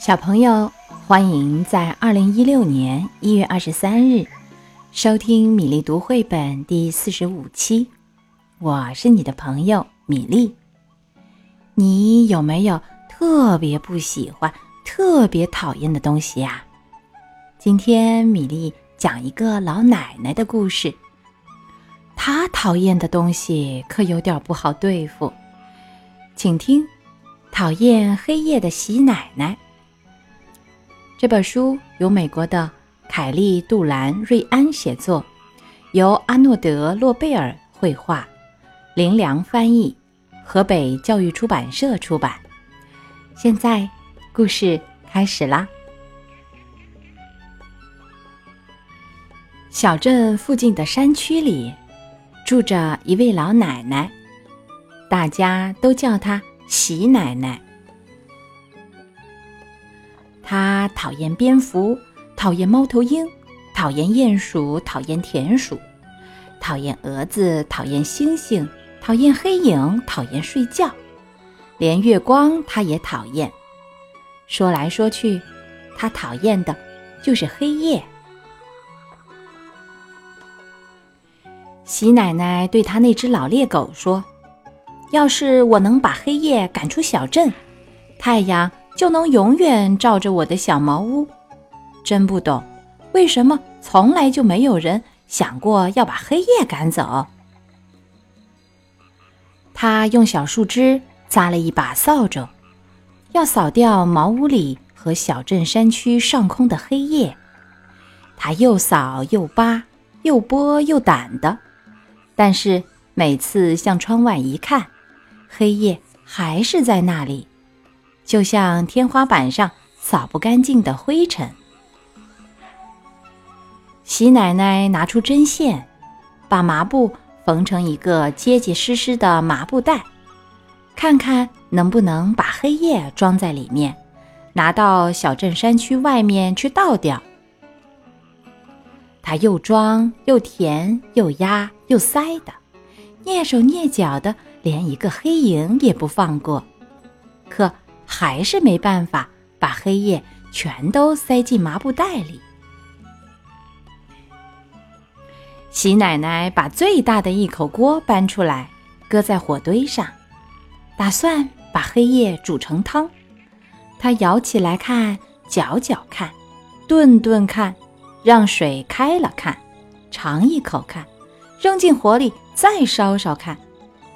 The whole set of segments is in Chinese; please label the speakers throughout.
Speaker 1: 小朋友，欢迎在二零一六年一月二十三日收听米粒读绘本第四十五期。我是你的朋友米粒。你有没有特别不喜欢、特别讨厌的东西呀？今天米粒讲一个老奶奶的故事。她讨厌的东西可有点不好对付，请听：讨厌黑夜的喜奶奶。这本书由美国的凯利·杜兰·瑞安写作，由阿诺德·洛贝尔绘画，林良翻译，河北教育出版社出版。现在，故事开始啦。小镇附近的山区里，住着一位老奶奶，大家都叫她喜奶奶。他讨厌蝙蝠，讨厌猫头鹰，讨厌鼹鼠，讨厌田鼠，讨厌蛾子，讨厌星星，讨厌黑影，讨厌睡觉，连月光他也讨厌。说来说去，他讨厌的就是黑夜。喜奶奶对他那只老猎狗说：“要是我能把黑夜赶出小镇，太阳……”就能永远照着我的小茅屋，真不懂，为什么从来就没有人想过要把黑夜赶走？他用小树枝扎了一把扫帚，要扫掉茅屋里和小镇山区上空的黑夜。他又扫又扒，又拨又掸的，但是每次向窗外一看，黑夜还是在那里。就像天花板上扫不干净的灰尘。喜奶奶拿出针线，把麻布缝成一个结结实实的麻布袋，看看能不能把黑夜装在里面，拿到小镇山区外面去倒掉。他又装又填又压又塞的，蹑手蹑脚的，连一个黑影也不放过。可。还是没办法把黑夜全都塞进麻布袋里。喜奶奶把最大的一口锅搬出来，搁在火堆上，打算把黑夜煮成汤。她舀起来看，搅搅看，炖炖看，让水开了看，尝一口看，扔进火里再烧烧看，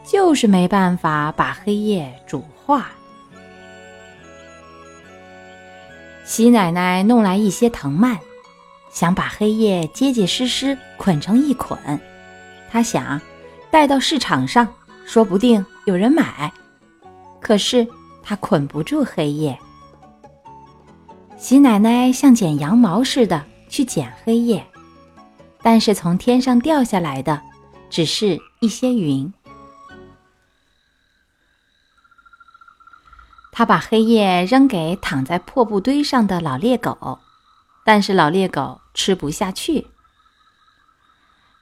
Speaker 1: 就是没办法把黑夜煮化。喜奶奶弄来一些藤蔓，想把黑夜结结实实捆成一捆。她想带到市场上，说不定有人买。可是她捆不住黑夜。喜奶奶像剪羊毛似的去剪黑夜，但是从天上掉下来的只是一些云。他把黑夜扔给躺在破布堆上的老猎狗，但是老猎狗吃不下去。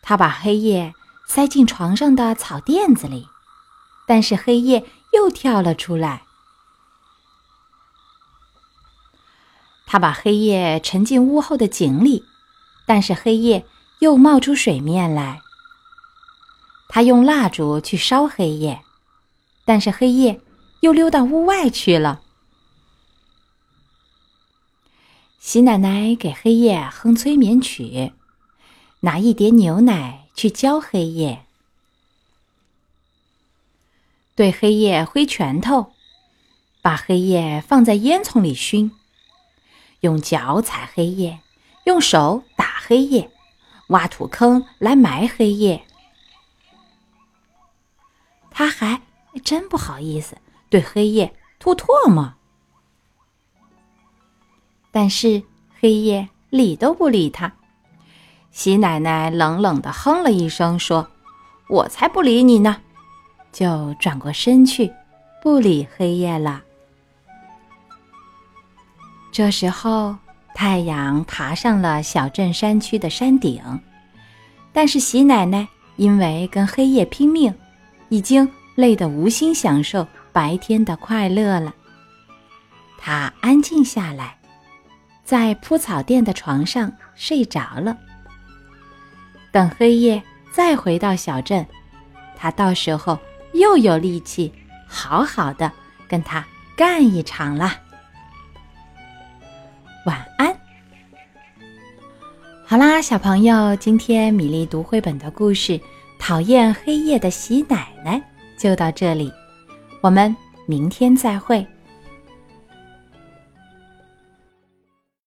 Speaker 1: 他把黑夜塞进床上的草垫子里，但是黑夜又跳了出来。他把黑夜沉进屋后的井里，但是黑夜又冒出水面来。他用蜡烛去烧黑夜，但是黑夜。又溜到屋外去了。喜奶奶给黑夜哼催眠曲，拿一碟牛奶去浇黑夜，对黑夜挥拳头，把黑夜放在烟囱里熏，用脚踩黑夜，用手打黑夜，挖土坑来埋黑夜。他还真不好意思。对黑夜吐唾沫，但是黑夜理都不理他。喜奶奶冷冷的哼了一声，说：“我才不理你呢！”就转过身去，不理黑夜了。这时候，太阳爬上了小镇山区的山顶，但是喜奶奶因为跟黑夜拼命，已经累得无心享受。白天的快乐了，他安静下来，在铺草垫的床上睡着了。等黑夜再回到小镇，他到时候又有力气，好好的跟他干一场啦。晚安。好啦，小朋友，今天米粒读绘本的故事《讨厌黑夜的喜奶奶》就到这里，我们明天再会。